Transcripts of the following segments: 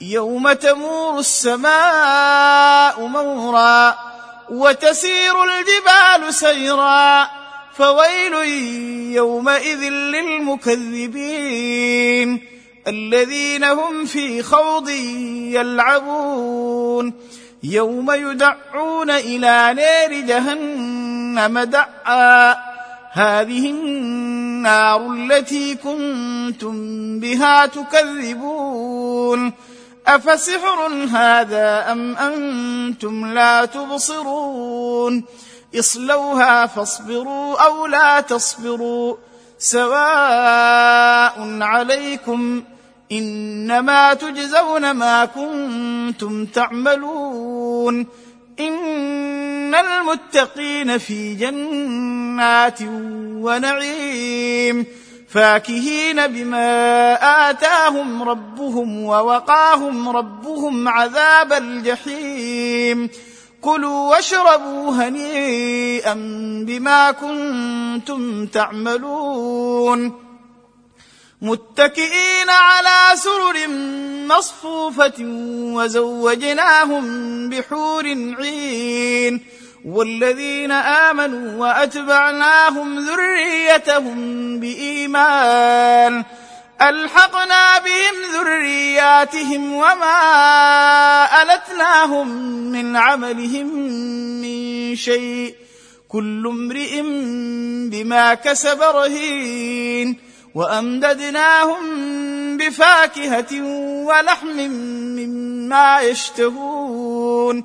يوم تمور السماء مورا وتسير الجبال سيرا فويل يومئذ للمكذبين الذين هم في خوض يلعبون يوم يدعون إلى نار جهنم دعا هذه النار التي كنتم بها تكذبون أفسحر هذا أم أنتم لا تبصرون؟ اصلوها فاصبروا أو لا تصبروا. سواء عليكم إنما تجزون ما كنتم تعملون. إن المتقين في جنات ونعيم. فاكهين بما آتاهم ربهم ووقاهم ربهم عذاب الجحيم. كلوا واشربوا هنيئا بما كنتم تعملون. متكئين على سرر مصفوفة وزوجناهم بحور عين. والذين آمنوا وأتبعناهم ذريتهم بإيمان. ألحقنا بهم ذرياتهم وما ألتناهم من عملهم من شيء. كل امرئ بما كسب رهين. وأمددناهم بفاكهة ولحم مما يشتهون.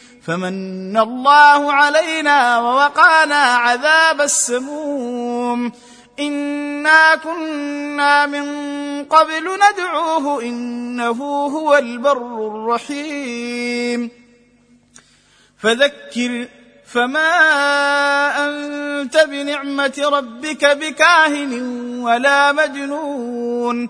فمن الله علينا ووقانا عذاب السموم. إنا كنا من قبل ندعوه إنه هو البر الرحيم. فذكر فما أنت بنعمة ربك بكاهن ولا مجنون.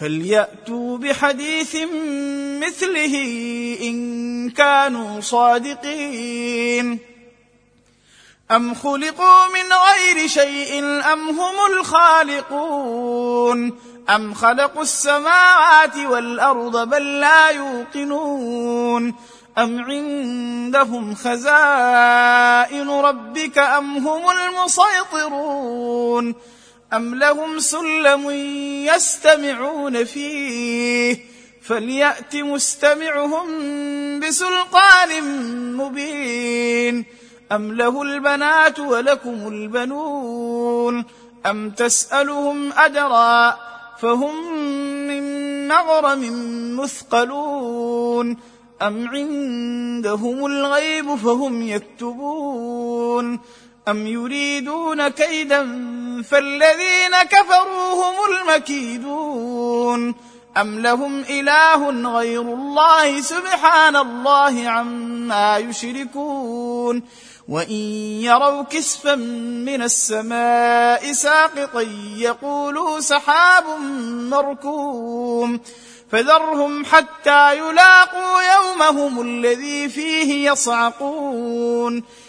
فلياتوا بحديث مثله ان كانوا صادقين ام خلقوا من غير شيء ام هم الخالقون ام خلقوا السماوات والارض بل لا يوقنون ام عندهم خزائن ربك ام هم المسيطرون ام لهم سلم يستمعون فيه فليات مستمعهم بسلطان مبين ام له البنات ولكم البنون ام تسالهم اجرا فهم من مغرم مثقلون ام عندهم الغيب فهم يكتبون أم يريدون كيدا فالذين كفروا هم المكيدون أم لهم إله غير الله سبحان الله عما يشركون وإن يروا كسفا من السماء ساقطا يقولوا سحاب مركوم فذرهم حتى يلاقوا يومهم الذي فيه يصعقون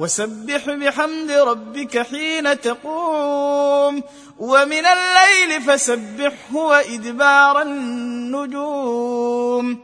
وسبح بحمد ربك حين تقوم. ومن الليل فسبحه وإدبار النجوم.